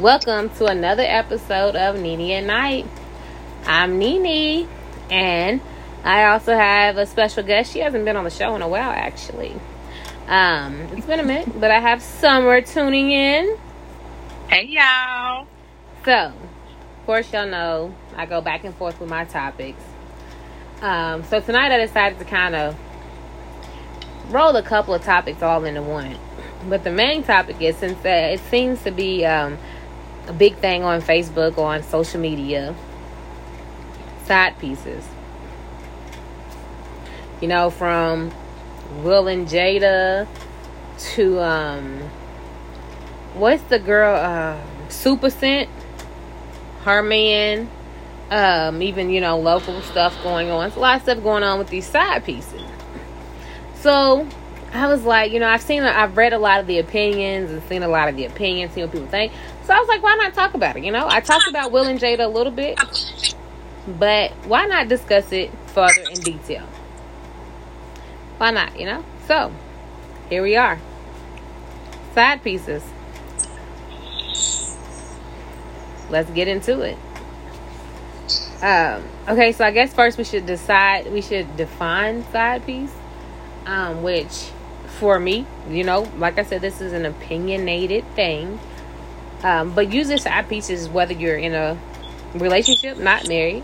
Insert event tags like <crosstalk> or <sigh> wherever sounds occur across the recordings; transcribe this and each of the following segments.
Welcome to another episode of Nini at Night. I'm Nini, and I also have a special guest. She hasn't been on the show in a while, actually. Um, it's been a minute, but I have Summer tuning in. Hey, y'all. So, of course, y'all know I go back and forth with my topics. Um, so tonight I decided to kind of roll a couple of topics all into one. But the main topic is since uh, it seems to be um, a big thing on Facebook, on social media, side pieces. You know, from Will and Jada to um, what's the girl? Uh, Supa Cent, her man. Um, even you know, local stuff going on. It's a lot of stuff going on with these side pieces. So I was like, you know, I've seen, I've read a lot of the opinions and seen a lot of the opinions, seen what people think. So I was like, why not talk about it? You know, I talked about Will and Jada a little bit, but why not discuss it further in detail? Why not? You know. So here we are. Side pieces. Let's get into it. Um, okay, so I guess first we should decide, we should define side piece, um, which for me, you know, like I said, this is an opinionated thing. Um, but this side piece pieces whether you're in a relationship, not married,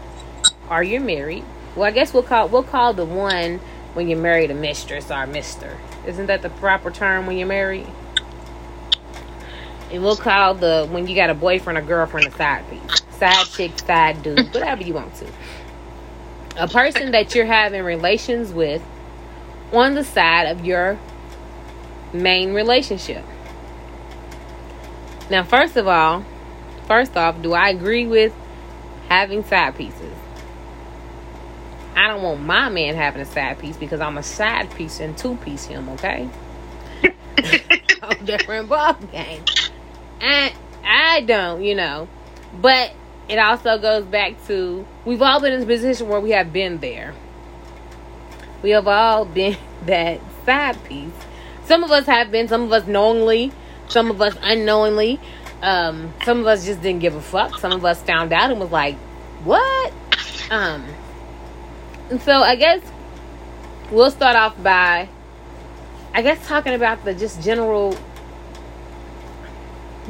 or you're married. Well, I guess we'll call we'll call the one when you're married a mistress or a mister. Isn't that the proper term when you're married? And we'll call the when you got a boyfriend or girlfriend a side piece. Side chick, side dude, <laughs> whatever you want to. A person that you're having relations with on the side of your main relationship. Now, first of all, first off, do I agree with having side pieces? I don't want my man having a side piece because I'm a side piece and two piece him, okay? <laughs> <laughs> different ball game. And I don't, you know. But it also goes back to we've all been in a position where we have been there. We have all been <laughs> that side piece. Some of us have been, some of us knowingly, some of us unknowingly. Um, some of us just didn't give a fuck. Some of us found out and was like, "What?" Um, and so I guess we'll start off by, I guess, talking about the just general,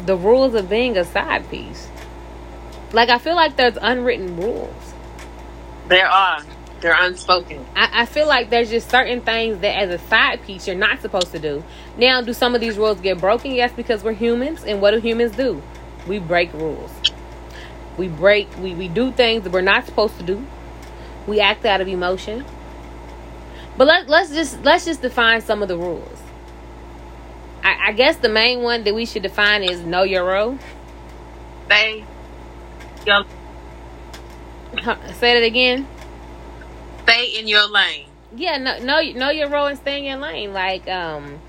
the rules of being a side piece. Like I feel like there's unwritten rules. There are. They're unspoken. I, I, feel like there's just certain things that as a side piece you're not supposed to do. Now, do some of these rules get broken? Yes, because we're humans. And what do humans do? We break rules. We break, we, we do things that we're not supposed to do. We act out of emotion. But let, let's just let's just define some of the rules. I, I guess the main one that we should define is know your role. Say, your, say it again stay in your lane. Yeah, no, know know your role and stay in your lane. Like, um,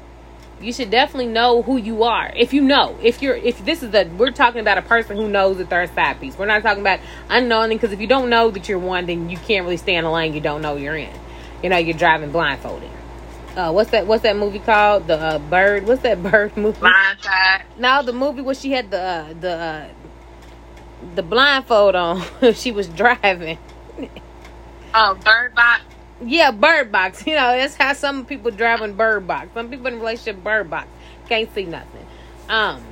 you should definitely know who you are. If you know, if you're, if this is the, we're talking about a person who knows that they're a side piece. We're not talking about unknowing because if you don't know that you're one, then you can't really stay in a lane you don't know you're in. You know, you're driving blindfolded. Uh, what's that? What's that movie called? The uh, bird. What's that <laughs> bird movie? Blindside. No, the movie where she had the uh, the uh, the blindfold on. <laughs> she was driving. Oh, Bird Box. Yeah, Bird Box. <laughs> You know, that's how some people drive in Bird Box. Some people in relationship Bird Box can't see nothing. Um,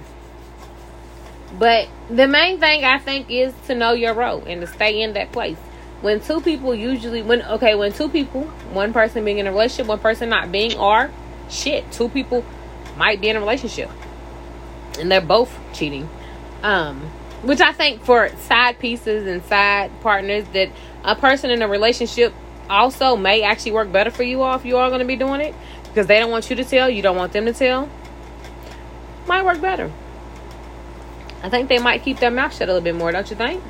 but the main thing I think is to know your role and to stay in that place. When two people usually, when okay, when two people, one person being in a relationship, one person not being, or shit, two people might be in a relationship and they're both cheating. Um, which I think for side pieces and side partners that a person in a relationship also may actually work better for you all if you are going to be doing it because they don't want you to tell, you don't want them to tell. Might work better. I think they might keep their mouth shut a little bit more, don't you think?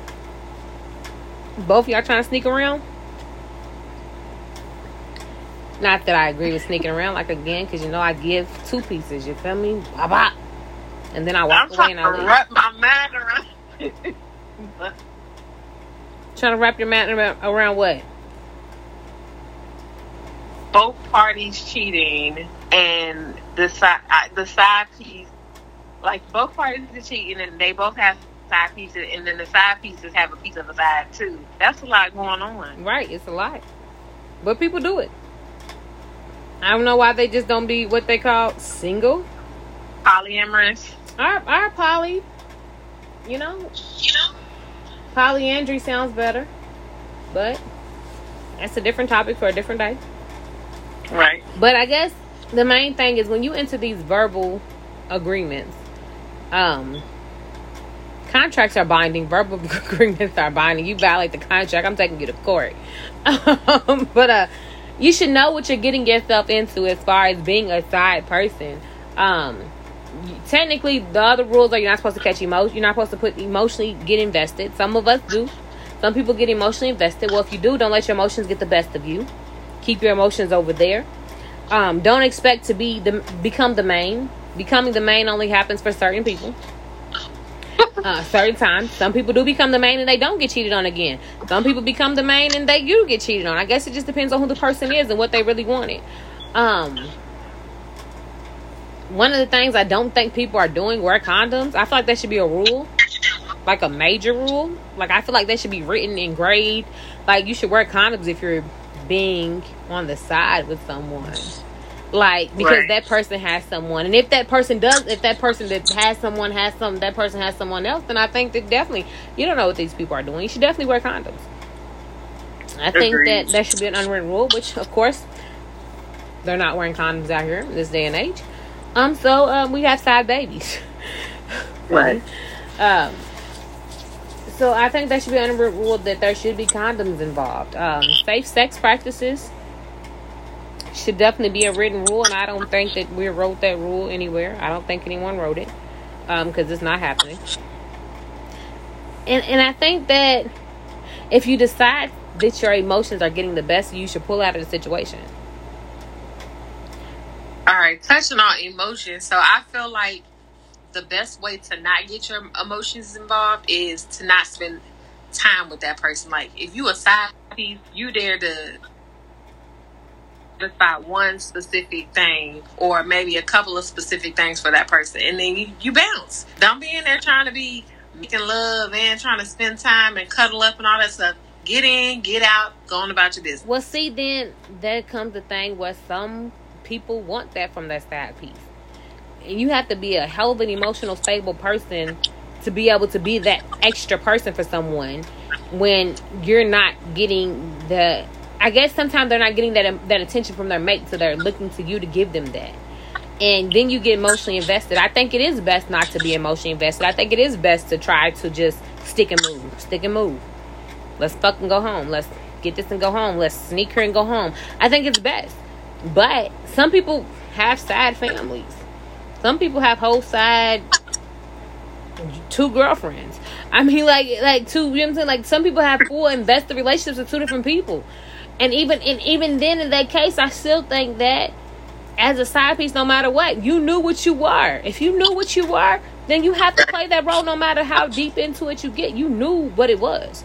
Both y'all trying to sneak around? Not that I agree with sneaking around, like again, because you know I give two pieces. You feel me? Blah blah. And then I walk I'm away and I leave. wrap my mind around. <laughs> Trying to wrap your mind around, around what? Both parties cheating and the side the side piece like both parties are cheating, and they both have side pieces, and then the side pieces have a piece of the side too. That's a lot going on. Right, it's a lot. But people do it. I don't know why they just don't be what they call single. Polyamorous. Our our poly, you know, You know. Polyandry sounds better, but that's a different topic for a different day. Right. But I guess the main thing is when you enter these verbal agreements, um, contracts are binding. Verbal <laughs> agreements are binding. You violate the contract, I'm taking you to court. <laughs> Um, but uh, you should know what you're getting yourself into as far as being a side person. Um, technically, the other rules are you're not supposed to catch emotion. You're not supposed to put emotionally get invested. Some of us do. Some people get emotionally invested. Well, if you do, don't let your emotions get the best of you. Keep your emotions over there. Um, don't expect to be the become the main. Becoming the main only happens for certain people. Uh, certain times, some people do become the main and they don't get cheated on again. Some people become the main and they do get cheated on. I guess it just depends on who the person is and what they really wanted. Um, one of the things I don't think people are doing wear condoms. I feel like that should be a rule, like a major rule. Like I feel like that should be written, in grade. Like you should wear condoms if you're being on the side with someone. Like because Right. that person has someone, and if that person does, if that person that has someone has some, that person has someone else, then I think that definitely you don't know what these people are doing. You should definitely wear condoms. I think Agreed. that that should be an unwritten rule, which of course they're not wearing condoms out here in this day and age. Um, so um, we have side babies. Right. <laughs> Um, so I think that should be under rule that there should be condoms involved. Um, safe sex practices should definitely be a written rule, and I don't think that we wrote that rule anywhere. I don't think anyone wrote it um, because it's not happening. And and I think that if you decide that your emotions are getting the best, you should pull out of the situation. All right. Touching on emotions, so I feel like the best way to not get your emotions involved is to not spend time with that person. Like if you a side piece, you there to satisfy one specific thing or maybe a couple of specific things for that person and then you, you bounce. Don't be in there trying to be making love and trying to spend time and cuddle up and all that stuff. Get in, get out, go on about your business. Well, see, then there comes the thing where some people want that from that side piece. And you have to be a hell of an emotional stable person to be able to be that extra person for someone when you're not getting the I guess sometimes they're not getting that that attention from their mate, so they're looking to you to give them that. And then you get emotionally invested. I think it is best not to be emotionally invested. I think it is best to try to just stick and move, stick and move. Let's fucking go home. Let's get this and go home. Let's sneak her and go home. I think it's best. But some people have side families. Some people have whole side two girlfriends. I mean, like, like two. You know what I'm saying? Like, some people have full invested relationships with two different people, and even and even then, in that case, I still think that as a side piece, no matter what, you knew what you were. If you knew what you were, then you have to play that role, no matter how deep into it you get. You knew what it was.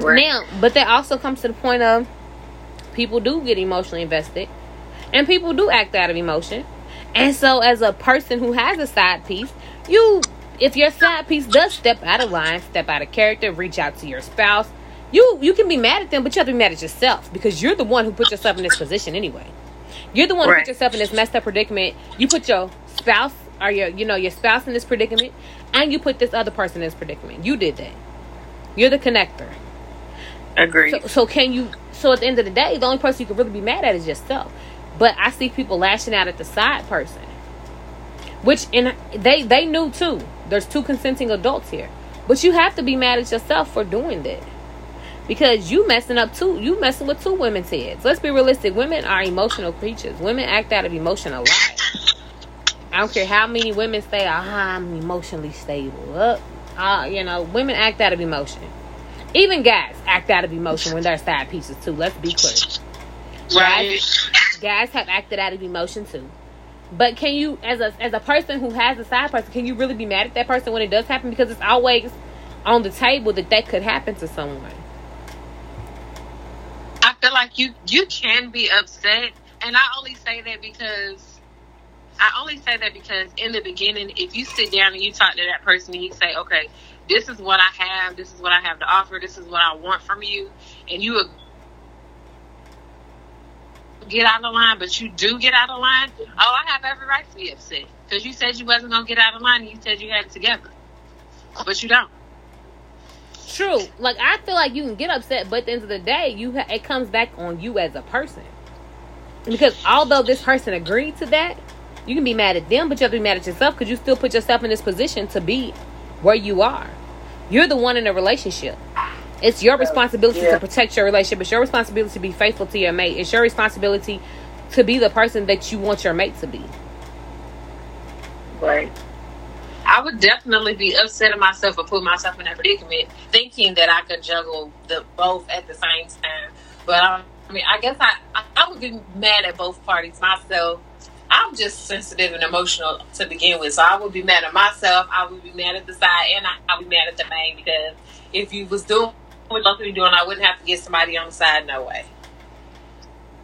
Now, but that also comes to the point of people do get emotionally invested, and people do act out of emotion. And so, as a person who has a side piece, you, if your side piece does step out of line, step out of character, reach out to your spouse, you you can be mad at them, but you have to be mad at yourself because you're the one who put yourself in this position anyway. You're the one who put yourself in this messed up predicament. You put your spouse or your you know your spouse in this predicament, and you put this other person in this predicament. You did that. You're the connector. Agreed. So, so can you? So at the end of the day, the only person you can really be mad at is yourself. But I see people lashing out at the side person, which and they they knew too. There's two consenting adults here, but you have to be mad at yourself for doing that because you messing up too. You messing with two women's heads. Let's be realistic. Women are emotional creatures. Women act out of emotion a lot. I don't care how many women say, "Ah, I'm emotionally stable." Uh, you know, women act out of emotion. Even guys act out of emotion when they're side pieces too. Let's be clear. right. Guys have acted out of emotion too. But can you, as a as a person who has a side person, can you really be mad at that person when it does happen? Because it's always on the table that that could happen to someone. I feel like you you can be upset, and I only say that because I only say that because in the beginning, if you sit down and you talk to that person and you say, okay, this is what I have, this is what I have to offer, this is what I want from you, and you get out of line, but you do get out of line, oh, I have every right to be upset because you said you wasn't gonna get out of line, and you said you had it together, but you don't. True. Like I feel like you can get upset, but at the end of the day, you ha- it comes back on you as a person. Because although this person agreed to that, you can be mad at them, but you have to be mad at yourself because you still put yourself in this position to be where you are. You're the one in a relationship. It's your responsibility yeah. to protect your relationship. It's your responsibility to be faithful to your mate. It's your responsibility to be the person that you want your mate to be. Right. I would definitely be upset at myself for putting myself in that predicament, thinking that I could juggle the both at the same time. But I, I mean, I guess I I would be mad at both parties myself. I'm just sensitive and emotional to begin with, so I would be mad at myself. I would be mad at the side, and I, I would be mad at the main because if you was doing what you're supposed to be doing, I wouldn't have to get somebody on the side. No way.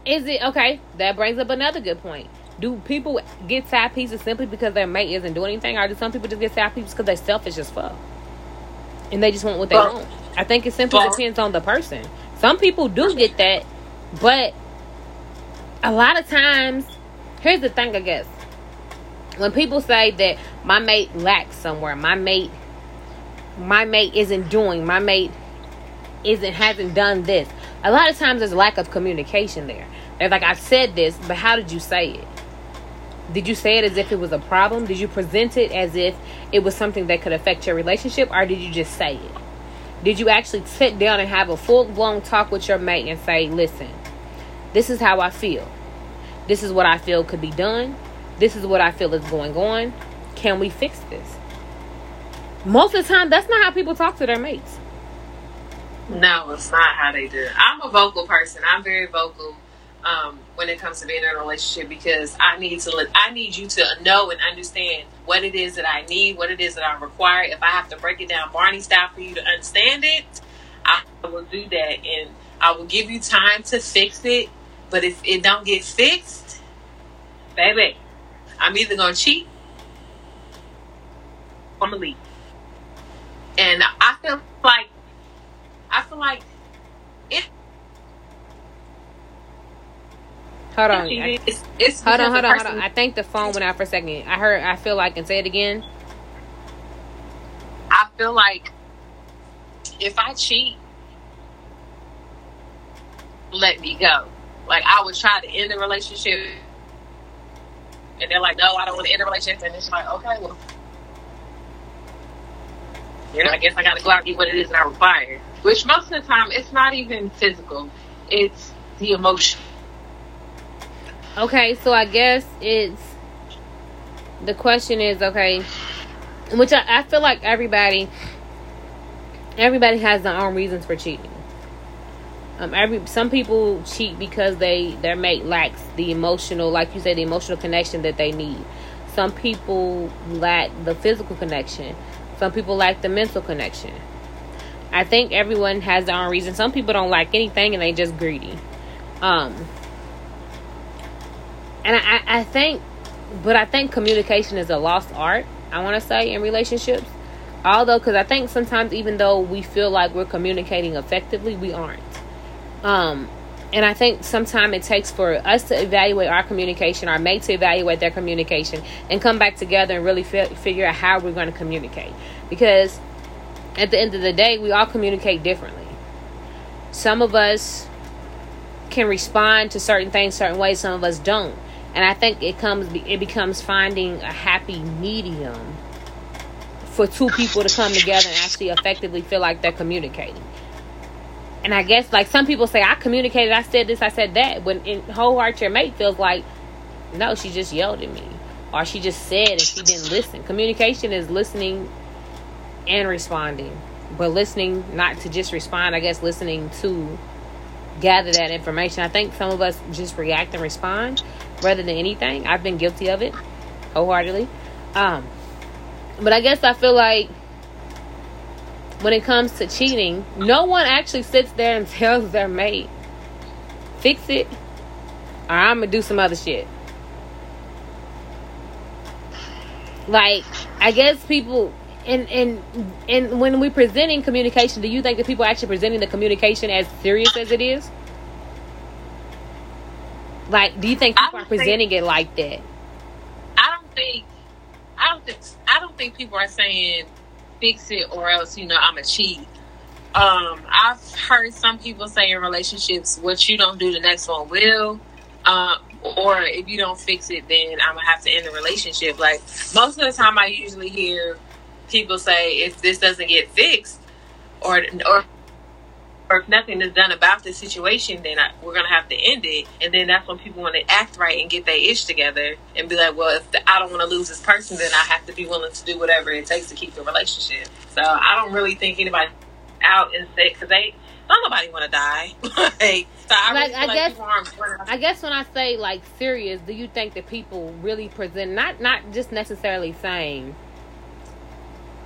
Is it okay? That brings up another good point. Do people get side pieces simply because their mate isn't doing anything, or do some people just get side pieces because they're selfish as fuck and they just want what they want? I think it simply depends on the person. Some people do get that, but a lot of times, here's the thing. I guess when people say that my mate lacks somewhere, my mate, my mate isn't doing, my mate isn't hasn't done this. A lot of times there's a lack of communication there. They're like, I said this, but how did you say it? Did you say it as if it was a problem? Did you present it as if it was something that could affect your relationship, or did you just say it? Did you actually sit down and have a full blown talk with your mate and say, listen, this is how I feel. This is what I feel could be done. This is what I feel is going on. Can we fix this? Most of the time, that's not how people talk to their mates. No, it's not how they do. I'm a vocal person. I'm very vocal um, when it comes to being in a relationship because I need to I need you to know and understand what it is that I need, what it is that I require. If I have to break it down Barney style for you to understand it, I will do that and I will give you time to fix it. But if it don't get fixed, baby, I'm either gonna cheat or I'm gonna leave. And I feel like I feel like Hold on. It's, it's hold on, hold on, hold on. I think the phone went out for a second. I heard. I feel like, and say it again. I feel like if I cheat, let me go. Like I would try to end the relationship, and they're like, "No, I don't want to end the relationship." And it's like, "Okay, well, you know, I guess I got to go out and get what it is that I require." Which most of the time, it's not even physical; it's the emotion. Okay, so I guess it's the question is okay, which I, I feel like everybody everybody has their own reasons for cheating. Um, every some people cheat because they their mate lacks the emotional, like you say, the emotional connection that they need. Some people lack the physical connection. Some people lack the mental connection. I think everyone has their own reason. Some people don't like anything and they just greedy. Um, and I, I think, but I think communication is a lost art. I want to say in relationships, although because I think sometimes even though we feel like we're communicating effectively, we aren't. Um, and I think sometimes it takes for us to evaluate our communication, our mate to evaluate their communication, and come back together and really fi- figure out how we're going to communicate. Because at the end of the day, we all communicate differently. Some of us can respond to certain things certain ways, some of us don't and I think it comes it becomes finding a happy medium for two people to come together and actually effectively feel like they're communicating. And I guess like some people say, I communicated, I said this, I said that. When in whole heart your mate feels like, no, she just yelled at me, or she just said and she didn't listen. Communication is listening and responding, but listening not to just respond. I guess listening to gather that information. I think some of us just react and respond rather than anything. I've been guilty of it wholeheartedly. Um, but I guess I feel like when it comes to cheating, no one actually sits there and <laughs> tells their mate, fix it, or I'm gonna do some other shit. like I guess people and and and when we're presenting communication, do you think that people are actually presenting the communication as serious as it is? Like, do you think people are presenting think, it like that? I don't think. I don't think. I don't think people are saying fix it or else you know I'm a cheat. Um, I've heard some people say in relationships, "What you don't do, the next one will." Um, or if you don't fix it, then I'm gonna have to end the relationship. Like most of the time, I usually hear people say, "If this doesn't get fixed, or or or if nothing is done about the situation, then I, we're gonna have to end it. And then that's when people want to act right and get their ish together and be like, well, if the, I don't want to lose this person, then I have to be willing to do whatever it takes to keep the relationship. So I don't really think anybody out and say because they don't nobody want to die. <laughs> like, so I, like, I guess I guess when I say like serious, do you think that people really present not not just necessarily saying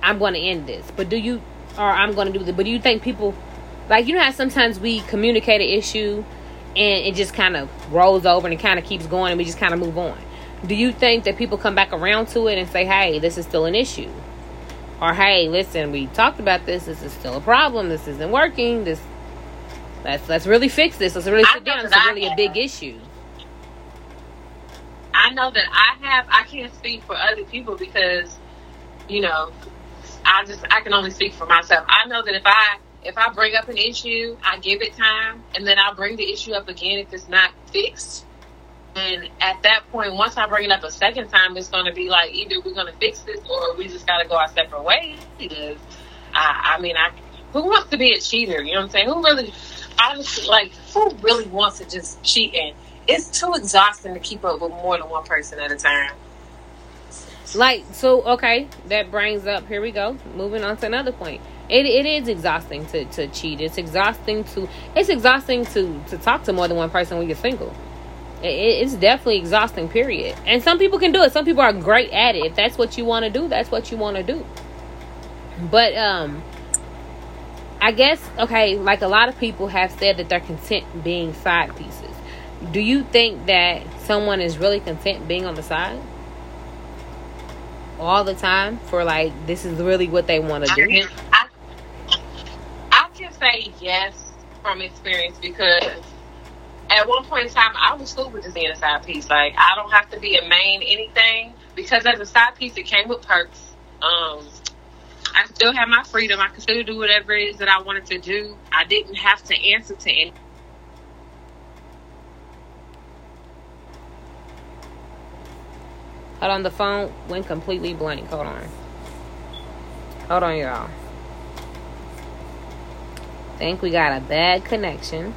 I'm going to end this, but do you or I'm going to do this, but do you think people like you know how sometimes we communicate an issue and it just kind of rolls over and it kind of keeps going and we just kind of move on. Do you think that people come back around to it and say, "Hey, this is still an issue," or "Hey, listen, we talked about this. This is still a problem. This isn't working. This let's let's really fix this. Let's really sit down. It's really a big issue." I know that I have. I can't speak for other people because, you know, I just I can only speak for myself. I know that if I if I bring up an issue, I give it time, and then I'll bring the issue up again if it's not fixed. And at that point, once I bring it up a second time, it's going to be like either we're going to fix this or we just got to go our separate ways. I, I mean, I who wants to be a cheater? You know what I'm saying? Who really, honestly, like who really wants to just cheat? And it's too exhausting to keep up with more than one person at a time. Like so, okay, that brings up. Here we go. Moving on to another point it, it is exhausting to, to cheat. It's exhausting to it's exhausting to to talk to more than one person when you're single. It, it's definitely exhausting. Period. And some people can do it. Some people are great at it. If that's what you want to do, that's what you want to do. But um, I guess okay. Like a lot of people have said that they're content being side pieces. Do you think that someone is really content being on the side? all the time for like this is really what they want to do? I, say yes from experience because at one point in time, I was cool with just being a side piece. Like, I don't have to be a main anything because as a side piece, it came with perks. Um, I still have my freedom. I could still do whatever it is that I wanted to do. I didn't have to answer to any. Hold on, the phone went completely blank. Hold on. Hold on, y'all think we got a bad connection.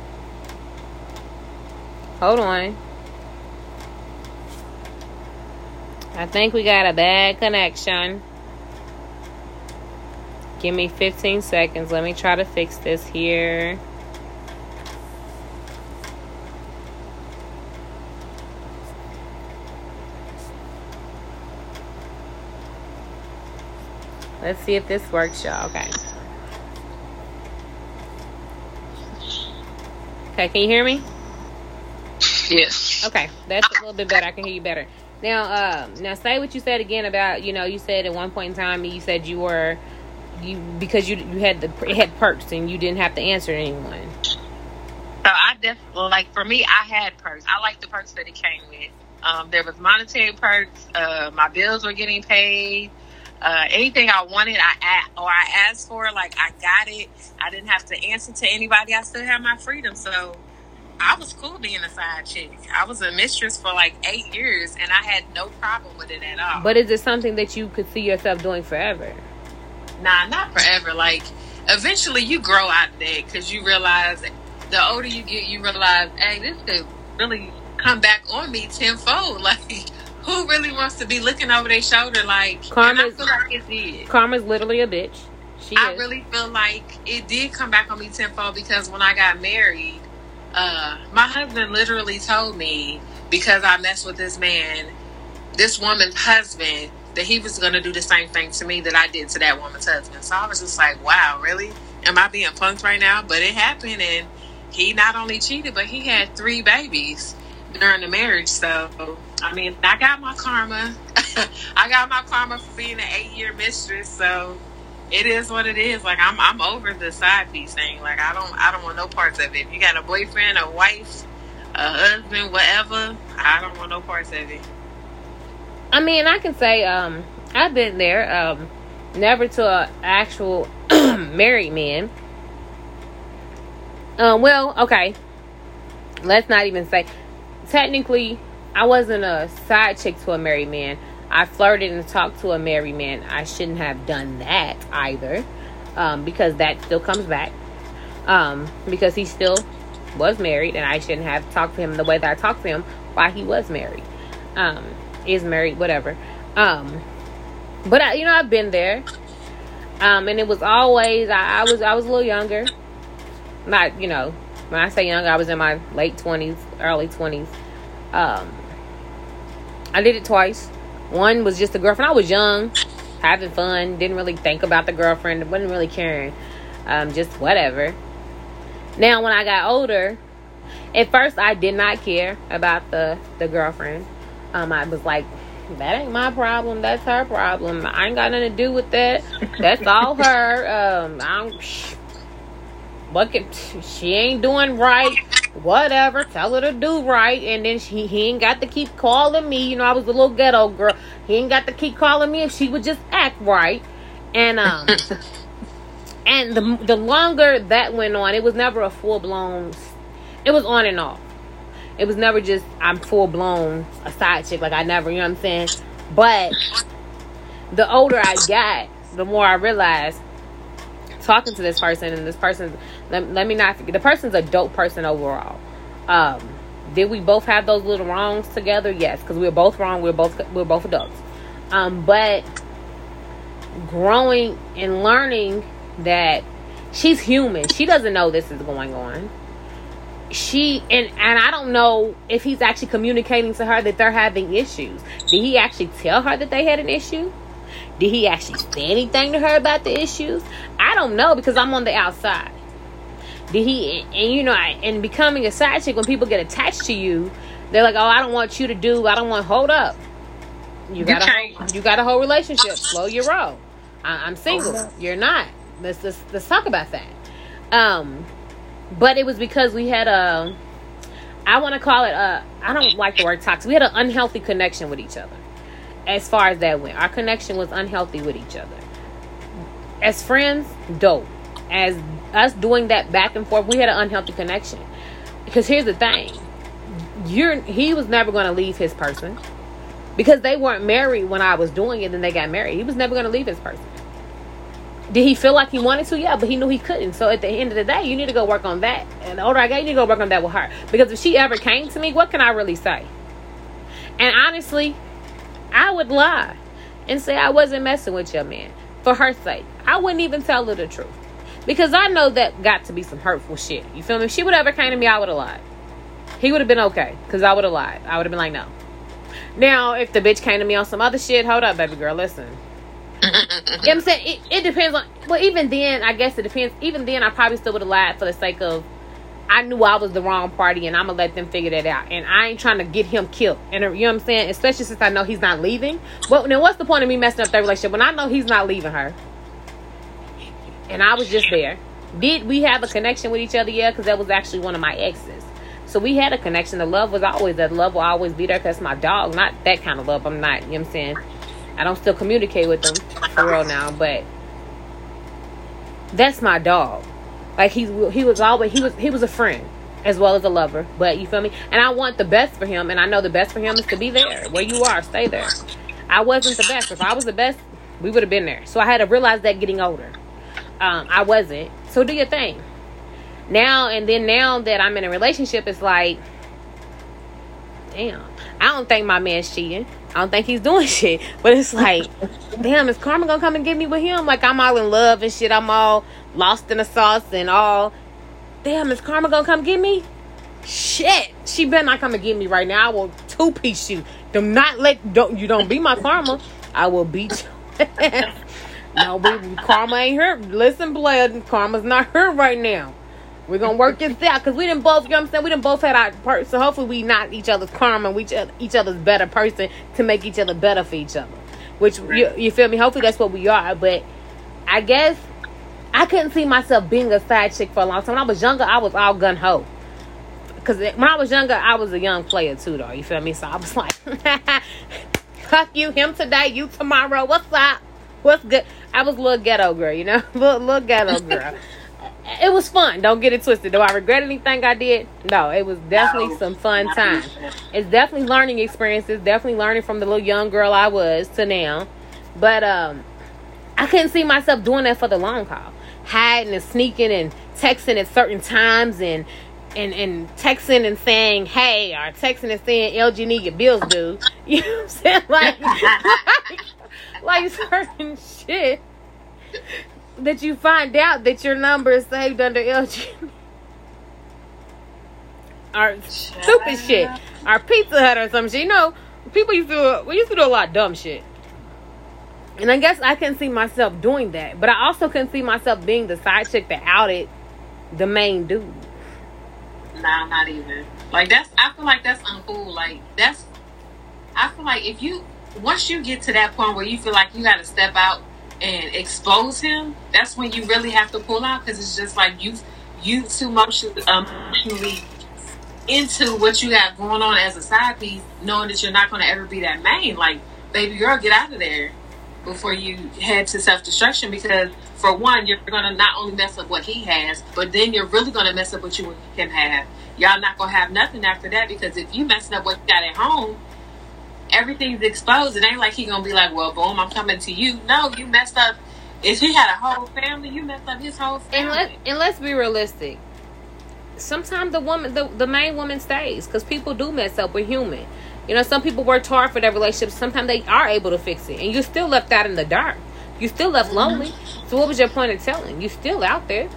Hold on. I think we got a bad connection. Give me 15 seconds. Let me try to fix this here. Let's see if this works, y'all. Okay. Okay, can you hear me? Yes. Okay, that's a little bit better. I can hear you better. Now, uh, now say what you said again about you know you said at one point in time you said you were you because you you had the it had perks and you didn't have to answer anyone. So I definitely like for me I had perks. I like the perks that it came with. Um, there was monetary perks. Uh, my bills were getting paid. Uh, anything I wanted, I or I asked for, like I got it. I didn't have to answer to anybody. I still had my freedom, so I was cool being a side chick. I was a mistress for like eight years, and I had no problem with it at all. But is it something that you could see yourself doing forever? Nah, not forever. Like eventually, you grow out of that because you realize the older you get, you realize, hey, this could really come back on me tenfold. <laughs> Like who really wants to be looking over their shoulder like Karma's, I feel like it did. Karma's literally a bitch. She I is. really feel like it did come back on me tenfold because when I got married, uh, my husband literally told me because I messed with this man, this woman's husband, that he was going to do the same thing to me that I did to that woman's husband. So I was just like, wow, really? Am I being punked right now? But it happened, and he not only cheated, but he had three babies during the marriage. So, I mean, I got my karma. <laughs> I got my karma for being an eight year mistress, so it is what it is. Like I'm I'm over the side piece thing. Like I don't I don't want no parts of it. If you got a boyfriend, a wife, a husband, whatever, I don't want no parts of it. I mean, I can say um, I've been there. Um, never to an actual <clears throat> married man. Um, well, okay. Let's not even say. Technically, I wasn't a side chick to a married man. I flirted and talked to a married man. I shouldn't have done that either, um, because that still comes back. Um, because he still was married, and I shouldn't have talked to him the way that I talked to him while he was married. Um, is married, whatever. Um, but I, you know, I've been there. Um, and it was always I, I was I was a little younger. Not you know when I say young, I was in my late twenties, early twenties. Um, I did it twice. One was just a girlfriend. I was young, having fun. Didn't really think about the girlfriend. wasn't really caring. Um, just whatever. Now when I got older, at first I did not care about the the girlfriend. Um, I was like, that ain't my problem. That's her problem. I ain't got nothing to do with that. That's all her. Um, I'm. What can, she ain't doing right. Whatever. Tell her to do right. And then she he ain't got to keep calling me. You know, I was a little ghetto girl. He ain't got to keep calling me if she would just act right. And um, <laughs> and the the longer that went on, it was never a full blown. It was on and off. It was never just I'm full blown a side chick. Like I never, you know what I'm saying? But the older I got, the more I realized talking to this person and this person let, let me not forget the person's a dope person overall. Um, did we both have those little wrongs together? Yes, because we were both wrong. We are both we are both adults. Um, but growing and learning that she's human. She doesn't know this is going on she and and I don't know if he's actually communicating to her that they're having issues. Did he actually tell her that they had an issue? Did he actually say anything to her about the issues? I don't know because I'm on the outside. Did he and you know and becoming a side chick when people get attached to you, they're like, "Oh, I don't want you to do. I don't want hold up. You got a you got a whole relationship. Slow your roll. I, am single. You're not. Let's, let's let's talk about that. Um, but it was because we had a I want to call it a I don't like the word toxic. We had an unhealthy connection with each other. As far as that went, our connection was unhealthy with each other. As friends, dope. As us doing that back and forth, we had an unhealthy connection. Because here's the thing, you're he was never going to leave his person because they weren't married when I was doing it. and they got married. He was never going to leave his person. Did he feel like he wanted to? Yeah, but he knew he couldn't. So at the end of the day, you need to go work on that. And the older I get, you need to go work on that with her. Because if she ever came to me, what can I really say? And honestly, I would lie and say I wasn't messing with your man for her sake. I wouldn't even tell her the truth. Because I know that got to be some hurtful shit. You feel me? If she would ever came to me, I would have lied. He would have been okay. Because I would have lied. I would have been like, no. Now, if the bitch came to me on some other shit, hold up, baby girl, listen you know what I'm saying? It, it depends on. Well, even then, I guess it depends. Even then, I probably still would have lied for the sake of. I knew I was the wrong party, and I'm gonna let them figure that out. And I ain't trying to get him killed. And you know what I'm saying? Especially since I know he's not leaving. Well, then what's the point of me messing up their relationship when I know he's not leaving her? And I was just there. Did we have a connection with each other? Yeah, because that was actually one of my exes. So we had a connection. The love was always that love will always be there because my dog. Not that kind of love. I'm not. You know what I'm saying? I don't still communicate with them for real now, but that's my dog. Like he he was always he was he was a friend as well as a lover. But you feel me? And I want the best for him, and I know the best for him is to be there where you are. Stay there. I wasn't the best. If I was the best, we would have been there. So I had to realize that getting older. Um, I wasn't. So do your thing. Now and then now that I'm in a relationship, it's like, damn. I don't think my man's cheating. I don't think he's doing <laughs> shit. But it's like, damn, is Karma gonna come and get me with him? Like I'm all in love and shit. I'm all lost in the sauce and all. Damn, is Karma gonna come get me? Shit, she better not come and get me right now. I will two piece you. Do not let don't you don't be my karma. I will beat you. <laughs> no, baby, karma ain't here. Listen, blood, karma's not here right now. We're gonna work this out because we didn't both. You know what I'm saying? We didn't both had our part. So hopefully we not each other's karma, we each, each other's better person to make each other better for each other. Which you, you feel me? Hopefully that's what we are. But I guess I couldn't see myself being a side chick for a long time. When I was younger, I was all gun ho. Cause when I was younger, I was a young player too, though. You feel me? So I was <laughs> like, "Fuck you, him today, you tomorrow. What's up? What's good?" I was a little ghetto girl, you know, <laughs> little, little ghetto girl. it was fun. Don't get it twisted. Do I regret anything I did? No, it was definitely some fun time. It's definitely learning experiences. Definitely learning from the little young girl I was to now. But um, I couldn't see myself doing that for the long haul. Hiding and sneaking and texting at certain times and and and texting and saying hey or texting and saying LG need your bills due. <laughs> You know what I'm saying? Like <laughs> <laughs> like, certain shit that you find out that your number is saved under LG. or stupid shit. Or Pizza Hut or some shit. You know, people used to we used to do a lot of dumb shit. And I guess I can see myself doing that. But I also can see myself being the side chick that outed the main dude. Nah, not even. Like that's I feel like that's uncool. Like that's I feel like if you once you get to that point where you feel like you gotta step out and expose him, that's when you really have to pull out because it's just like you you too much um, emotionally into what you got going on as a side piece, knowing that you're not going to ever be that main. Like, baby girl, get out of there before you head to self destruction. Because for one, you're to not only mess up what he has, but then you're really to mess up what you can have. Y'all not to have nothing after that because if you messing up what you got at home, everything's exposed. It ain't like he gonna be like, well, boom, I'm coming to you. No, you messed up. If he had a whole family, you messed up his whole family. And, let, and let's be realistic. Sometimes the woman, the, the main woman stays because people do mess up. We're human. You know, some people worked hard for their relationship. Sometimes they are able to fix it, and you're still left out in the dark. You still left mm-hmm. lonely. So what was your point of telling? You still out there.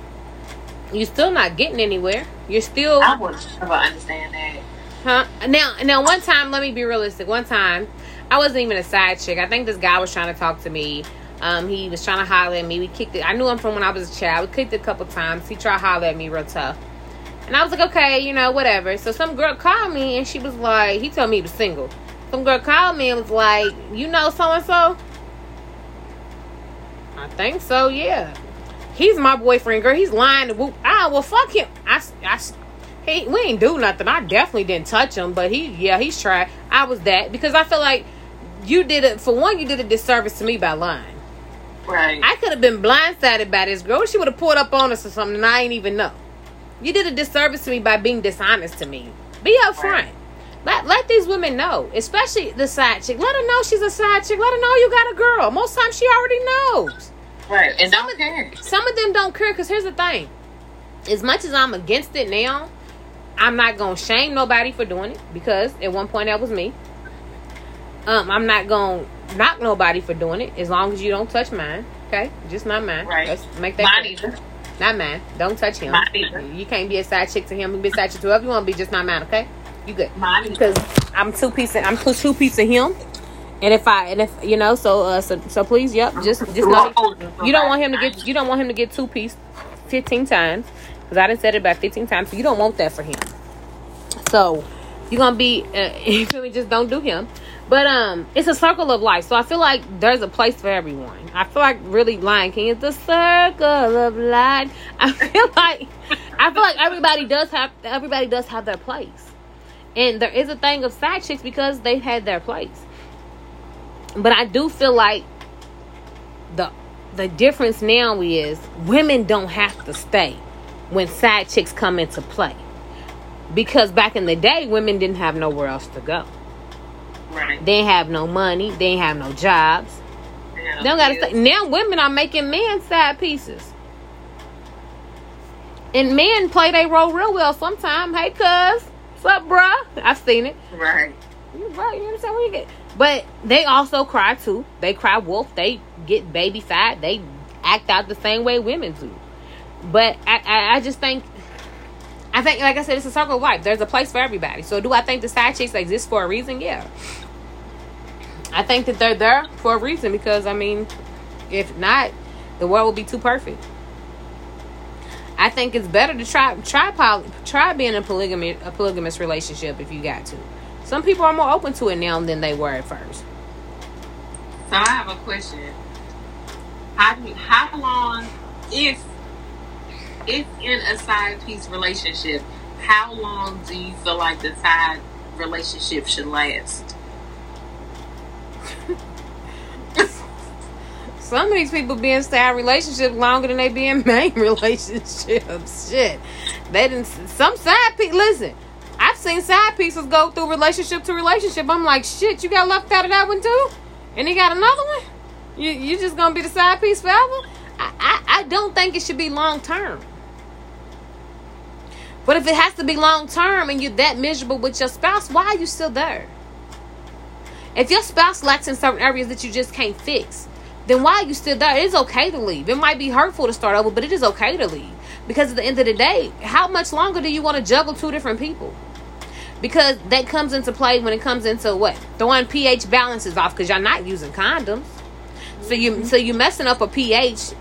You're still not getting anywhere. You're still. I would never understand that. Huh? Now, now, one time, let me be realistic. One time, I wasn't even a side chick. I think this guy was trying to talk to me. Um, he was trying to holler at me. We kicked it. I knew him from when I was a child. We kicked it a couple times. He tried to holler at me real tough. And I was like, okay, you know, whatever. So some girl called me and she was like, he told me he was single. Some girl called me and was like, you know so and so? I think so, yeah. He's my boyfriend, girl. He's lying to whoop. Ah, well, fuck him. I, I, he we ain't do nothing. I definitely didn't touch him, but he yeah he's tried. I was that because I feel like you did it for one. You did a disservice to me by lying. Right. I could have been blindsided by this girl. She would have pulled up on us or something, and I ain't even know. You did a disservice to me by being dishonest to me. Be upfront. Right. Let let these women know, especially the side chick. Let her know she's a side chick. Let her know you got a girl. Most times she already knows. Right, and some don't care. Some of them don't care because here's the thing: as much as I'm against it now, I'm not gonna shame nobody for doing it because at one point that was me. Um, I'm not gonna knock nobody for doing it as long as you don't touch mine. Okay, just not mine. Right. Let's make that. Mine either. Not mine. Don't touch him. Mine either. You can't be a side chick to him. You can be a side chick to whoever you want to be. Just not mine. Okay. You good? Mine because I'm two piece. Of, I'm two two piece of him. And if I and if you know, so uh, so, so please, yep, just just know you don't want him to get you don't want him to get two piece fifteen times because I didn't said it about fifteen times. So you don't want that for him. So you're gonna be uh, <laughs> you feel me? Just don't do him. But um, it's a circle of life. So I feel like there's a place for everyone. I feel like really Lion King is the circle of life. <laughs> I feel like I feel like everybody does have everybody does have their place. And there is a thing of side chicks because they've had their place. But I do feel like the the difference now is women don't have to stay when side chicks come into play because back in the day, women didn't have nowhere else to go. Right. They didn't have no money. They didn't have no jobs. They don't gotta say. Now women are making men side pieces. And men play their role real well sometimes. Hey, cuz. What's up, bruh? I've seen it. Right. You right. You understand what you get? But they also cry too. They cry wolf. They get baby fat. They act out the same way women do. But I, I, I just think I think, like I said, it's a circle of life. There's a place for everybody. So, do I think the side chicks exist for a reason? Yeah. I think that they're there for a reason because, I mean, if not, the world would be too perfect. I think it's better to try try poly, try being a polygamy a polygamous relationship if you got to. Some people are more open to it now than they were at first. So I have a question. How do how long if if in a side piece relationship, how long do you feel like the side relationship should last? <laughs> Some of these people be in side relationships longer than they be in main <laughs> relationships. Shit, they didn't. Some side people. Listen, I've seen side pieces go through relationship to relationship. I'm like, shit, you got left out of that one too, and he got another one. You you just gonna be the side piece forever? I I, I don't think it should be long term. But if it has to be long term and you're that miserable with your spouse, why are you still there? If your spouse lacks in certain areas that you just can't fix, then why are you still there? It's okay to leave. It might be hurtful to start over, but it is okay to leave. Because at the end of the day, how much longer do you want to juggle two different people? Because that comes into play when it comes into what? Throwing pH balances off because you're not using condoms. So you mm-hmm. so you're messing up a pH.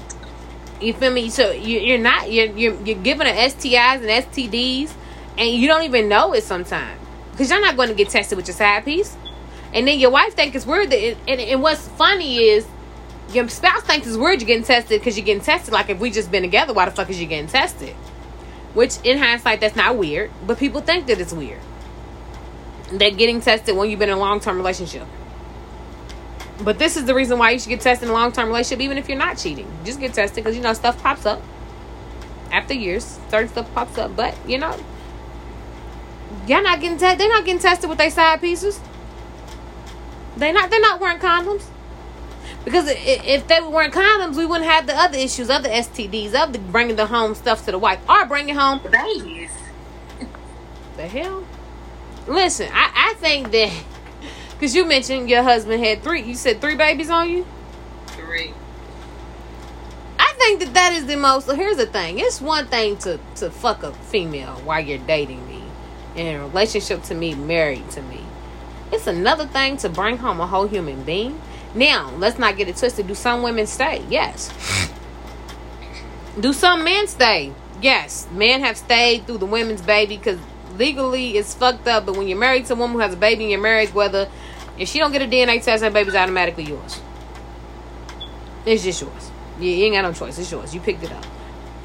You feel me? So you, you're not you're, you're you're giving her STIs and STDs, and you don't even know it sometimes because you're not going to get tested with your side piece. And then your wife thinks it's weird that it, and, and what's funny is your spouse thinks it's weird you're getting tested because you're getting tested. Like if we just been together, why the fuck is you getting tested? Which in hindsight, that's not weird, but people think that it's weird. That getting tested when you've been in a long term relationship. But this is the reason why you should get tested in a long term relationship, even if you're not cheating. Just get tested because you know stuff pops up after years. Certain stuff pops up, but you know, y'all not getting tested. They're not getting tested with their side pieces. They not. They're not wearing condoms. Because if they weren't condoms, we wouldn't have the other issues, other STDs, of the bringing the home stuff to the wife, or bringing home babies. The hell? Listen, I, I think that because you mentioned your husband had three. You said three babies on you. Three. I think that that is the most. So here's the thing: it's one thing to to fuck a female while you're dating me, in a relationship to me, married to me. It's another thing to bring home a whole human being now, let's not get it twisted. Do some women stay? Yes. Do some men stay? Yes. Men have stayed through the women's baby because legally it's fucked up. But when you're married to a woman who has a baby in your marriage, whether if she don't get a DNA test, that baby's automatically yours. It's just yours. You, ain't got no choice. It's yours. You picked it up.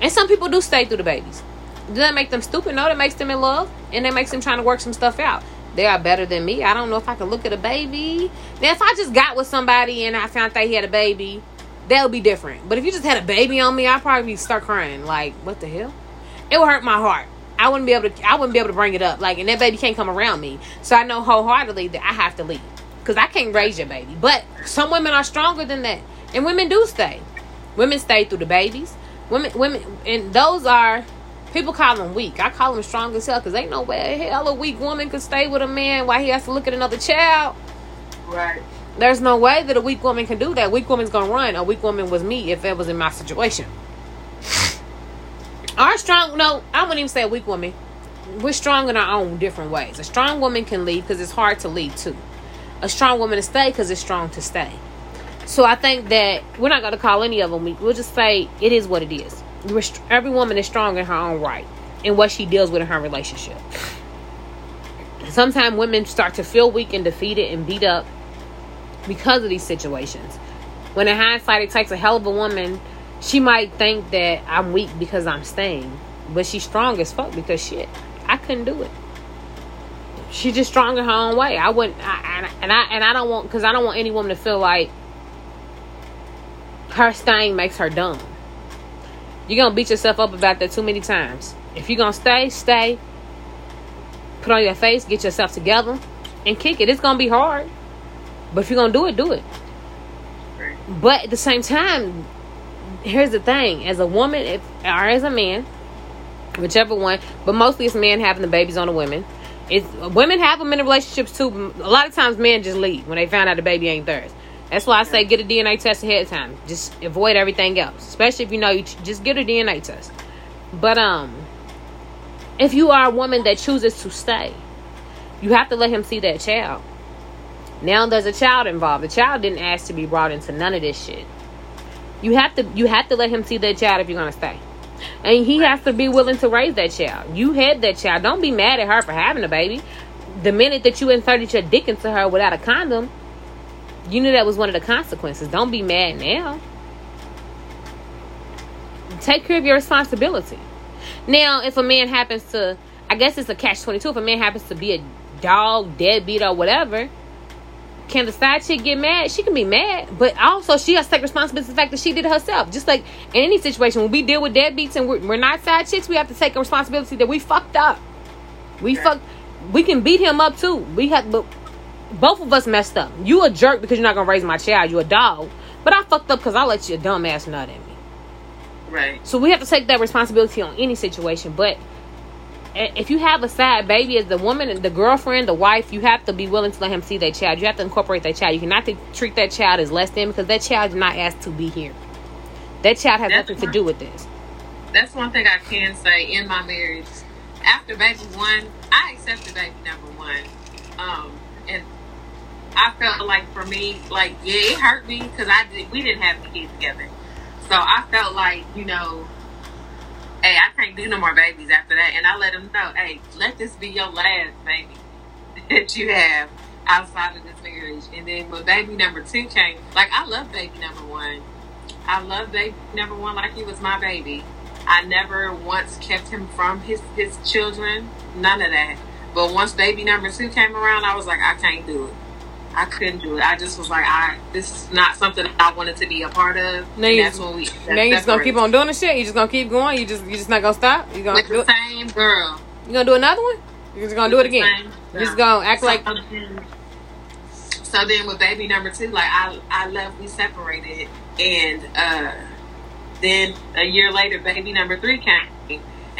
And some people do stay through the babies. Does that make them stupid? No, that makes them in love. And that makes them trying to work some stuff out they are better than me. I don't know if I can look at a baby. Now, if I just got with somebody and I found that he had a baby, that would be different. But if you just had a baby on me, I'd probably start crying. Like, what the hell? It would hurt my heart. I wouldn't be able to. I wouldn't be able to bring it up. Like, and that baby can't come around me. So I know wholeheartedly that I have to leave because I can't raise your baby. But some women are stronger than that, and women do stay. Women stay through the babies. Women, women, and those are People call them weak. I call them strong as hell because ain't no way hell a weak woman could stay with a man while he has to look at another child. Right. There's no way that a weak woman can do that. Weak woman's gonna run. A weak woman was me if it was in my situation. <laughs> Our strong, no, I wouldn't even say a weak woman. We're strong in our own different ways. A strong woman can leave because it's hard to leave too. A strong woman to stay because it's strong to stay. So I think that we're not gonna call any of them weak. We'll just say it is what it is every woman is strong in her own right in what she deals with in her relationship. Sometimes women start to feel weak and defeated and beat up because of these situations. When in hindsight, it takes a hell of a woman. She might think that I'm weak because I'm staying, but she's strong as fuck because shit, I couldn't do it. She's just strong in her own way. I wouldn't, I, and I and I don't want because I don't want any woman to feel like her staying makes her dumb. You're gonna beat yourself up about that too many times. If you're gonna stay, stay. Put on your face, get yourself together, and kick it. It's gonna be hard. But if you're gonna do it, do it. But at the same time, here's the thing: as a woman, if, or as a man, whichever one, but mostly it's men having the babies on the women. It's women have them in relationships too. A lot of times, men just leave when they find out the baby ain't theirs. That's why I say get a DNA test ahead of time. Just avoid everything else, especially if you know you just get a DNA test. But um, if you are a woman that chooses to stay, you have to let him see that child. Now there's a child involved. The child didn't ask to be brought into none of this shit. You have to you have to let him see that child if you're gonna stay. And he has to be willing to raise that child. You had that child. Don't be mad at her for having a baby. The minute that you inserted your dick into her without a condom, you knew that was one of the consequences. Don't be mad now. Take care of your responsibility. Now, if a man happens to, I guess it's a catch 22, if a man happens to be a dog, deadbeat, or whatever, can the side chick get mad? She can be mad, but also she has to take responsibility for the fact that she did it herself. Just like in any situation, when we deal with deadbeats and we're, we're not side chicks, we have to take a responsibility that we fucked up. We fucked. We can beat him up too. We have, but both of us messed up. You a jerk because you're not gonna raise my child. You a dog. But I fucked up because I let your dumb ass nut at me. Right. So we have to take that responsibility on any situation. But if you have a side baby as the woman, the girlfriend, the wife, you have to be willing to let him see that child. You have to incorporate that child. You cannot treat that child as less than because that child is not asked to be here. That child has that's nothing one, to do with this. That's one thing I can say in my marriage. After baby one, I accepted baby number one, um, and I felt like for me, like yeah, it hurt me because I did. We didn't have the kids together, so I felt like you know hey, I can't do no more babies after that. And I let them know, hey, let this be your last baby <laughs> that you have outside of this marriage. And then when baby number two came, like I love baby number one. I love baby number one like he was my baby. I never once kept him from his his children. None of that. But once baby number two came around, I was like, I can't do it. I couldn't do it. I just was like, I this is not something I wanted to be a part of. Now you, that's when we. Now you just gonna keep on doing the shit. You just gonna keep going. You just you just not gonna stop. You gonna With do the same girl. You gonna do another one? You just gonna do it again. You just gonna act so, like. So then with baby number two, like I I left, we separated, and uh then a year later, baby number three came.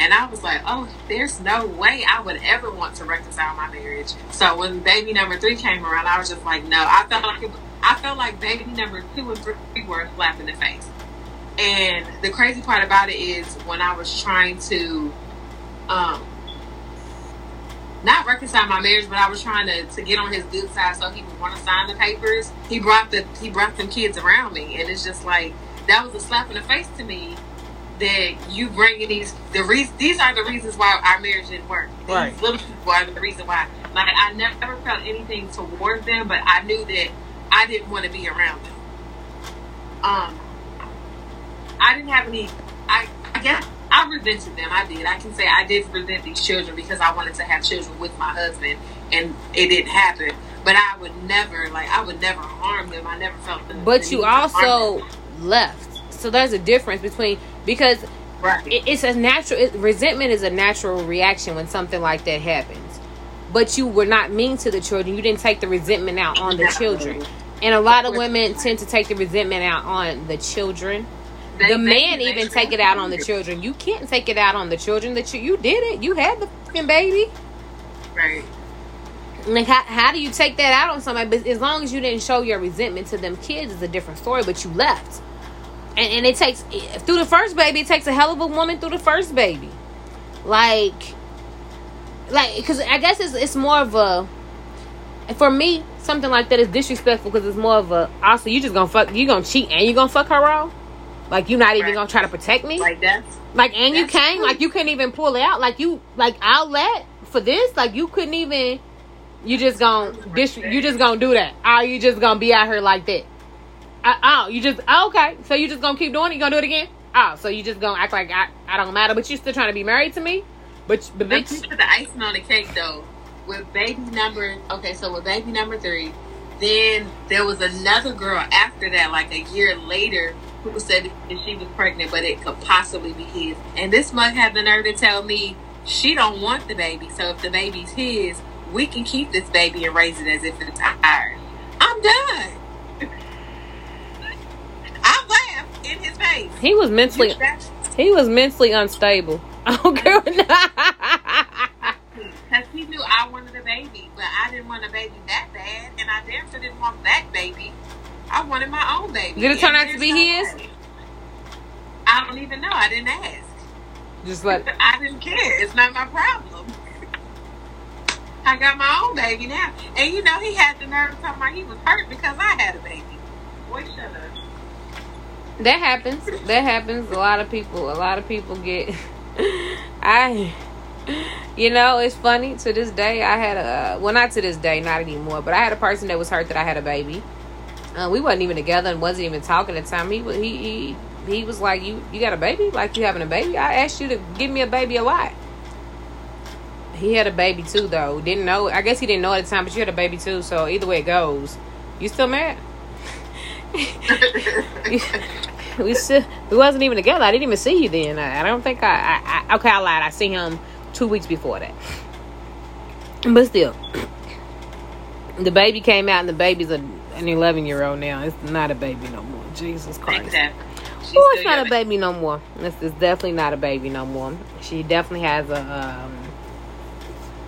And I was like, oh, there's no way I would ever want to reconcile my marriage. So when baby number three came around, I was just like, no. I felt like it, I felt like baby number two and three were a slap in the face. And the crazy part about it is when I was trying to, um, not reconcile my marriage, but I was trying to, to get on his good side so he would want to sign the papers. He brought the he brought them kids around me, and it's just like that was a slap in the face to me that you bringing these the reasons these are the reasons why our marriage didn't work. These right. little people are the reason why. Like I never felt anything towards them, but I knew that I didn't want to be around them. Um, I didn't have any. I, I guess I resented them. I did. I can say I did resent these children because I wanted to have children with my husband, and it didn't happen. But I would never, like, I would never harm them. I never felt. The, but you also left. So there's a difference between because right. it, it's a natural it, resentment is a natural reaction when something like that happens. But you were not mean to the children. You didn't take the resentment out on the children. And a lot of women tend to take the resentment out on the children. The man even take it out on the children. You can't take it out on the children that you you did it. You had the fucking baby. Right. Like how, how do you take that out on somebody? But as long as you didn't show your resentment to them kids is a different story but you left and, and it takes through the first baby it takes a hell of a woman through the first baby. Like like because i guess it's, it's more of a for me something like that is disrespectful because it's more of a also you just gonna fuck you gonna cheat and you gonna fuck her off? Like you not even right. gonna try to protect me? Like that. Like and you came true. like you couldn't even pull it out? Like you like outlet for this? Like you couldn't even you just gonna dis- you just gonna do that? Are you just gonna be out here like that Uh, oh, you just oh, okay. So you just gonna keep doing it? You gonna do it again? Oh, so you just gonna act like I, I don't matter, but you still trying to be married to me? But but bitch, put the icing on the cake though. With baby number okay, so with baby number three, then there was another girl after that, like a year later, who said that she was pregnant, but it could possibly be his. And this mug had the nerve to tell me she don't want the baby. So if the baby's his, we can keep this baby and raise it as if it's ours. I'm done. In his face. He was mentally he was mentally unstable. <laughs> I don't care. Because <laughs> he knew I wanted a baby, but I didn't want a baby that bad, and I damn sure didn't want that baby. I wanted my own baby. Did it turn out to be his? I don't even know. I didn't ask. Just like <laughs> I didn't care. It's not my problem. I got my own baby now, and you know he had the nerve to tell me he was hurt because I had a baby. Boy, shut up. That happens. That happens. A lot of people. A lot of people get. <laughs> I. You know, it's funny. To this day, I had a. Well, not to this day, not anymore. But I had a person that was hurt that I had a baby. Uh, we wasn't even together and wasn't even talking at the time. He he he he was like, "You you got a baby? Like you having a baby? I asked you to give me a baby a lot." He had a baby too, though. Didn't know. I guess he didn't know at the time, but you had a baby too. So either way it goes, you still mad? <laughs> <laughs> <laughs> we still we wasn't even together. I didn't even see you then. I, I don't think I, I, I. Okay, I lied. I seen him two weeks before that. But still, <clears throat> the baby came out, and the baby's a, an eleven year old now. It's not a baby no more. Jesus Christ. Exactly. Oh, it's not a baby no more. It's, it's definitely not a baby no more. She definitely has a. Um,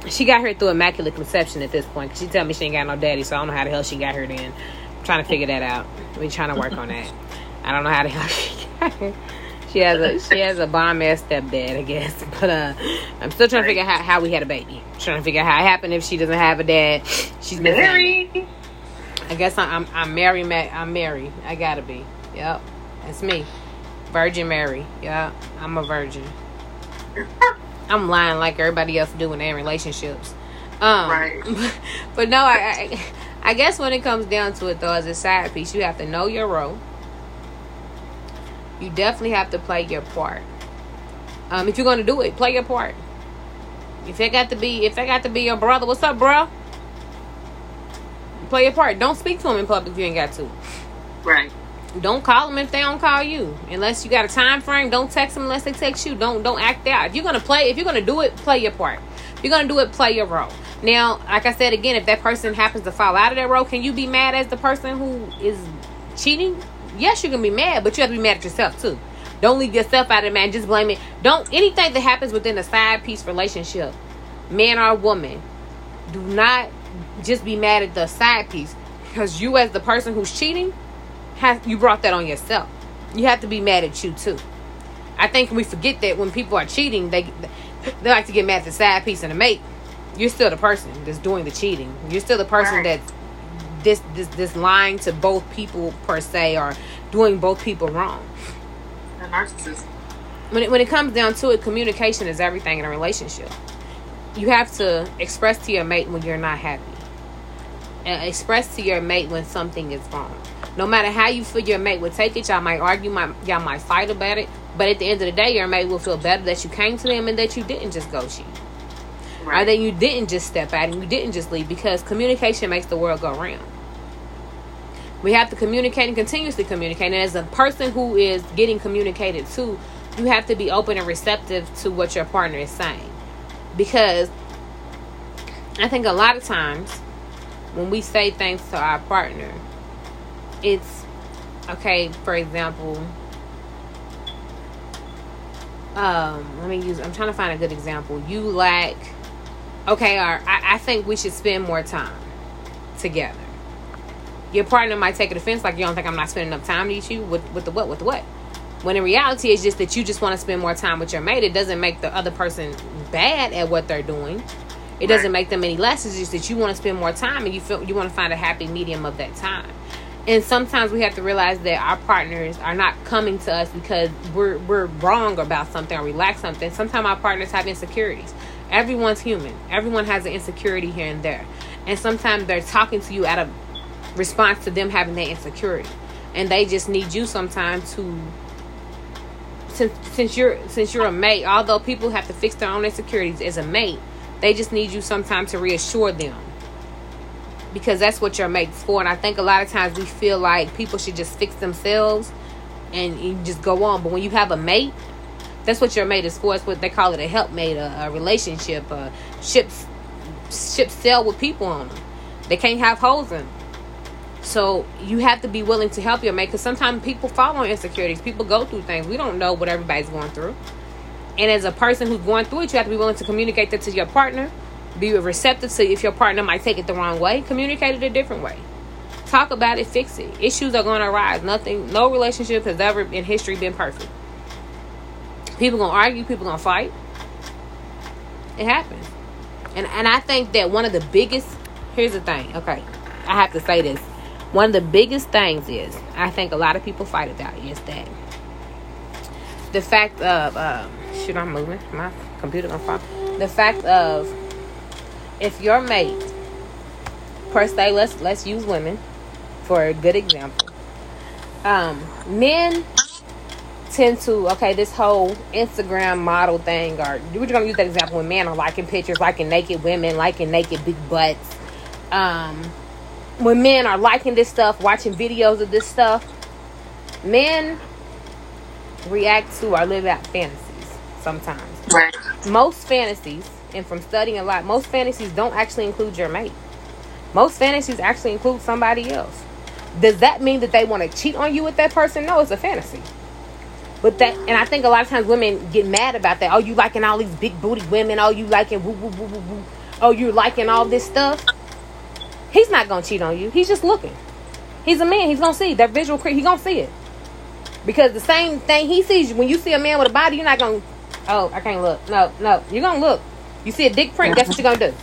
she got her through immaculate conception at this point. She tell me she ain't got no daddy, so I don't know how the hell she got her then. I'm trying to figure that out. We trying to work on that. <laughs> I don't know how the hell she got her. She has a she has a bomb ass stepdad, I guess. <laughs> But uh, I'm still trying to figure out how, how we had a baby. trying to figure out how it happened if she doesn't have a dad. She's married. I guess I'm I'm Mary. I'm Mary. I gotta be. Yep, that's me. Virgin Mary. Yeah, I'm a virgin. I'm lying like everybody else do in their relationships. Um, right. <laughs> But no, I, I, I guess when it comes down to it, though, as a side piece, you have to know your role. You definitely have to play your part. Um, if you're gonna do it, play your part. If they got to be, if they got to be your brother, what's up, bro? Play your part. Don't speak to him in public if you ain't got to. Right. Don't call them if they don't call you. Unless you got a time frame, don't text them unless they text you. Don't don't act out. If you're gonna play, if you're gonna do it, play your part. If you're gonna do it, play your role. Now, like I said again, if that person happens to fall out of that role, can you be mad as the person who is cheating? Yes, you can be mad, but you have to be mad at yourself too. Don't leave yourself out of it, man. Just blame it. Don't anything that happens within a side piece relationship, man or woman, do not just be mad at the side piece because you as the person who's cheating have you brought that on yourself. You have to be mad at you too. I think we forget that when people are cheating, they they like to get mad at the side piece and the mate. You're still the person that's doing the cheating. You're still the person right. that's this this this lying to both people per se or doing both people wrong. A narcissist. When it, when it comes down to it, communication is everything in a relationship. You have to express to your mate when you're not happy. And express to your mate when something is wrong no matter how you feel your mate will take it, y'all might argue, might, y'all might fight about it. But at the end of the day, your mate will feel better that you came to them and that you didn't just go cheat. Right. Or that you didn't just step out and you didn't just leave because communication makes the world go round. We have to communicate and continuously communicate. And as a person who is getting communicated to, you have to be open and receptive to what your partner is saying. Because I think a lot of times when we say things to our partner, it's okay for example um let me use i'm trying to find a good example you lack okay or I, I think we should spend more time together. Your partner might take an offense like you don't think i'm not spending enough time with you? With, with the what with the what? When in reality it's just that you just want to spend more time with your mate. It doesn't make the other person bad at what they're doing. It doesn't make them any less. It's just that you want to spend more time and you feel you want to find a happy medium of that time. And sometimes we have to realize that our partners are not coming to us because we're we're wrong about something or we lack something. Sometimes our partners have insecurities. Everyone's human. Everyone has an insecurity here and there. And sometimes they're talking to you out of response to them having that insecurity. And they just need you sometimes to since since you're since you're a mate, although people have to fix their own insecurities as a mate, they just need you sometimes to reassure them because that's what your mate's for. And I think a lot of times we feel like people should just fix themselves and you just go on. But when you have a mate, that's what your mate is for. It's what they call it a helpmate, a, a relationship, a ships ships sail with people on them. They can't have holes in them. So you have to be willing to help your mate because sometimes people fall on insecurities. People go through things. We don't know what everybody's going through. And as a person who's going through it, you have to be willing to communicate that to your partner be receptive to if your partner might take it the wrong way. Communicate it a different way. Talk about it, fix it. Issues are going to arise. Nothing, no relationship has ever in history been perfect. People gonna argue. People gonna fight. It happens, and and I think that one of the biggest. Here's the thing. Okay, I have to say this. one of the biggest things is I think a lot of people fight about is that the fact of um, shoot I'm moving my computer gonna fall. The fact of if your mate per se let's let's use women for a good example. Um, men tend to okay this whole Instagram model thing or we're gonna use that example when men are liking pictures, liking naked women, liking naked big butts. Um, when men are liking this stuff, watching videos of this stuff, men react to or live out fantasies sometimes. Right. Most fantasies, and from studying a lot, most fantasies don't actually include your mate. Most fantasies actually include somebody else. Does that mean that they want to cheat on you with that person? No, it's a fantasy. But that, and I think a lot of times women get mad about that. Oh, you liking all these big booty women? Oh, you liking woo woo woo woo woo? Oh, you liking all this stuff? He's not gonna cheat on you. He's just looking. He's a man. He's gonna see that visual. Cre- he gonna see it because the same thing he sees when you see a man with a body, you're not gonna. Oh, I can't look. No, no, you're gonna look. You see a dick print. That's what you're gonna do.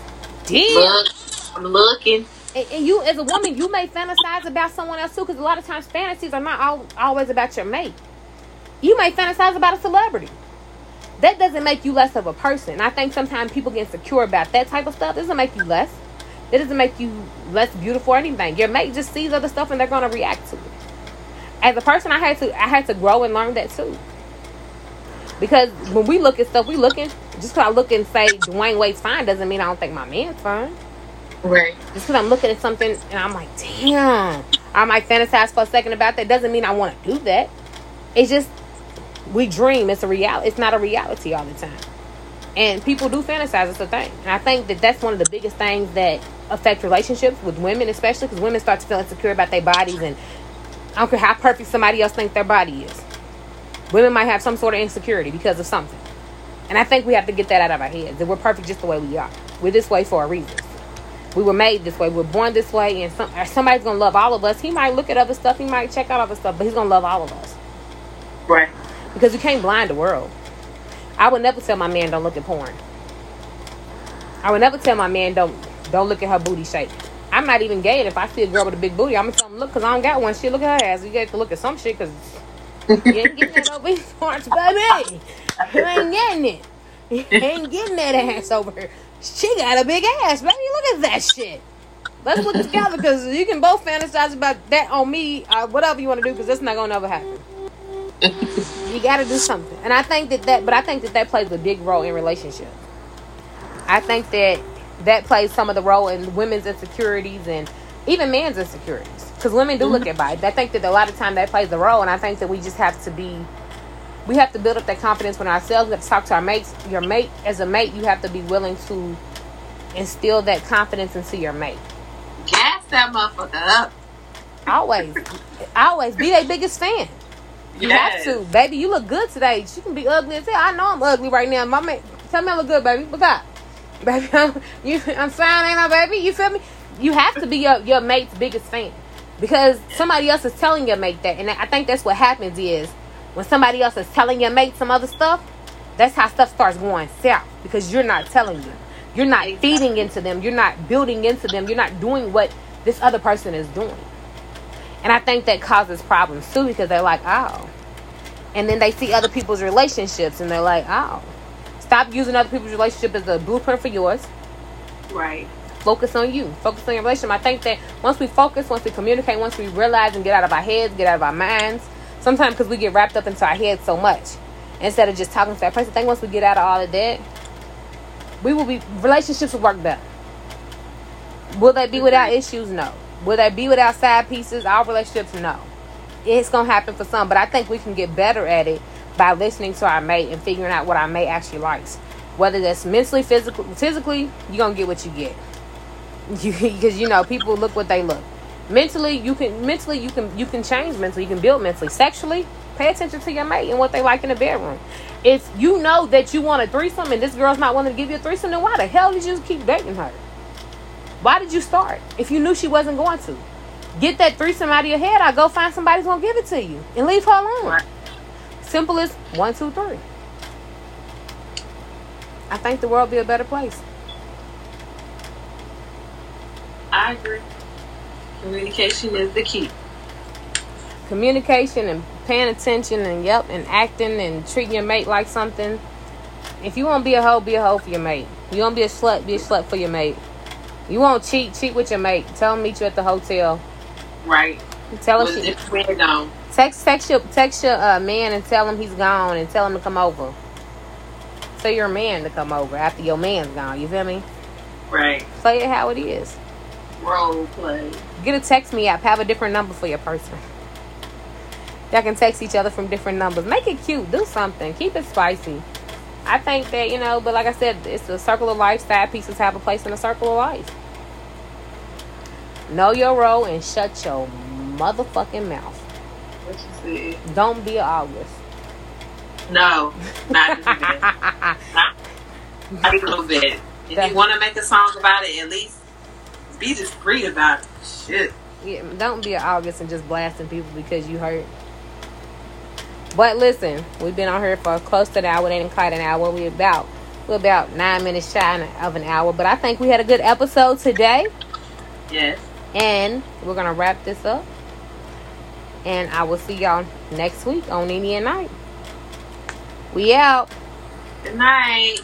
Damn. Look, I'm looking. And, and you, as a woman, you may fantasize about someone else too, because a lot of times fantasies are not all, always about your mate. You may fantasize about a celebrity. That doesn't make you less of a person. I think sometimes people get insecure about that type of stuff. It doesn't make you less. It doesn't make you less beautiful or anything. Your mate just sees other stuff and they're gonna react to it. As a person, I had to I had to grow and learn that too. Because when we look at stuff, we looking just because I look and say Dwyane Wade's fine doesn't mean I don't think my man's fine. Right. Just because I'm looking at something and I'm like, damn, I might fantasize for a second about that doesn't mean I want to do that. It's just we dream. It's a reality. It's not a reality all the time. And people do fantasize. It's a thing. And I think that that's one of the biggest things that affect relationships with women, especially because women start to feel insecure about their bodies, and I don't care how perfect somebody else thinks their body is. Women might have some sort of insecurity because of something. And I think we have to get that out of our heads. That we're perfect just the way we are. We're this way for a reason. We were made this way. We're born this way, and some, somebody's gonna love all of us. He might look at other stuff. He might check out other stuff, but he's gonna love all of us Right. Because you can't blind the world. I would never tell my man don't look at porn. I would never tell my man don't don't look at her booty shape. I'm not even gay, and if I see a girl with a big booty, I'm gonna tell him look because I don't got one. Shit, look at her ass. You got to look at some shit because you ain't getting that over parts, <laughs> baby. You ain't getting it. You ain't getting that ass over here. She got a big ass, baby. Look at that shit. Let's look together because you can both fantasize about that on me, uh, whatever you want to do, because that's not gonna ever happen. <laughs> you got to do something, and I think that that, but I think that that plays a big role in relationships. I think that that plays some of the role in women's insecurities and even men's insecurities, because women do look mm-hmm. at bodies. I think that a lot of time that plays a role, and I think that we just have to be we have to build up that confidence with ourselves. We have to talk to our mates. Your mate, as a mate, you have to be willing to instill that confidence into your mate. Gas that motherfucker up. Always, <laughs> always be their biggest fan. You Yes. have to, baby. You look good today. She can be ugly as hell. I know I'm ugly right now. My man, tell me I look good, baby. What's up, <laughs> baby? I'm, you, I'm fine, ain't I, baby? You feel me? You have to be your your mate's biggest fan because somebody else is telling your mate that, and I think that's what happens is when somebody else is telling your mate some other stuff. That's how stuff starts going south because you're not telling them. You're not feeding into them. You're not building into them. You're not doing what this other person is doing. And I think that causes problems too because they're like, oh. And then they see other people's relationships and they're like, oh. Stop using other people's relationship as a blueprint for yours. Right. Focus on you. Focus on your relationship. I think that once we focus, once we communicate, once we realize and get out of our heads, get out of our minds, sometimes because we get wrapped up into our heads so much, instead of just talking to that person, I think once we get out of all of that, we will be, relationships will work better. Will they be without issues? No. Will they be without side pieces? Our relationships? No. It's to happen for some, but I think we can get better at it by listening to our mate and figuring out what our mate actually likes. Whether that's mentally, physically, physically, you're to get what you get. <laughs> Because, you know, people look what they look. Mentally, you can, mentally, you can, you can change mentally, you can build mentally. Sexually, pay attention to your mate and what they like in the bedroom. If you know that you want a threesome and this girl's not willing to give you a threesome, then why the hell did you keep dating her? Why did you start if you knew she wasn't going to? Get that threesome out of your head. I go find somebody who's gonna give it to you and leave her alone. Simple as one, two, three. I think the world be a better place. I agree. Communication is the key. Communication and paying attention and yep and acting and treating your mate like something. If you want to be a hoe, be a hoe for your mate. You want to be a slut, be a slut for your mate. You won't cheat, cheat with your mate. Tell him meet you at the hotel. Right. Tell him man gone. text text your text your uh, man and tell him he's gone and tell him to come over. Say your man to come over after your man's gone. You feel me? Right. Play it how it is. Role play. Get a text me app. Have a different number for your person. Y'all can text each other from different numbers. Make it cute. Do something. Keep it spicy. I think that, you know, but like I said, it's a circle of life. Side pieces have a place in the circle of life. Know your role and shut your motherfucking mouth. What you said? Don't be an August. No, not even bit. Not, <laughs> not even a little bit. If you want to make a song about it, at least be discreet about it. Shit. Yeah, don't be an August and just blasting people because you hurt. But listen, we've been on here for close to an hour. It ain't quite an hour. We about we're about nine minutes shy of an hour. But I think we had a good episode today, Yes. and we're gonna wrap this up. And I will see y'all next week on Indian Night. We out. Good night.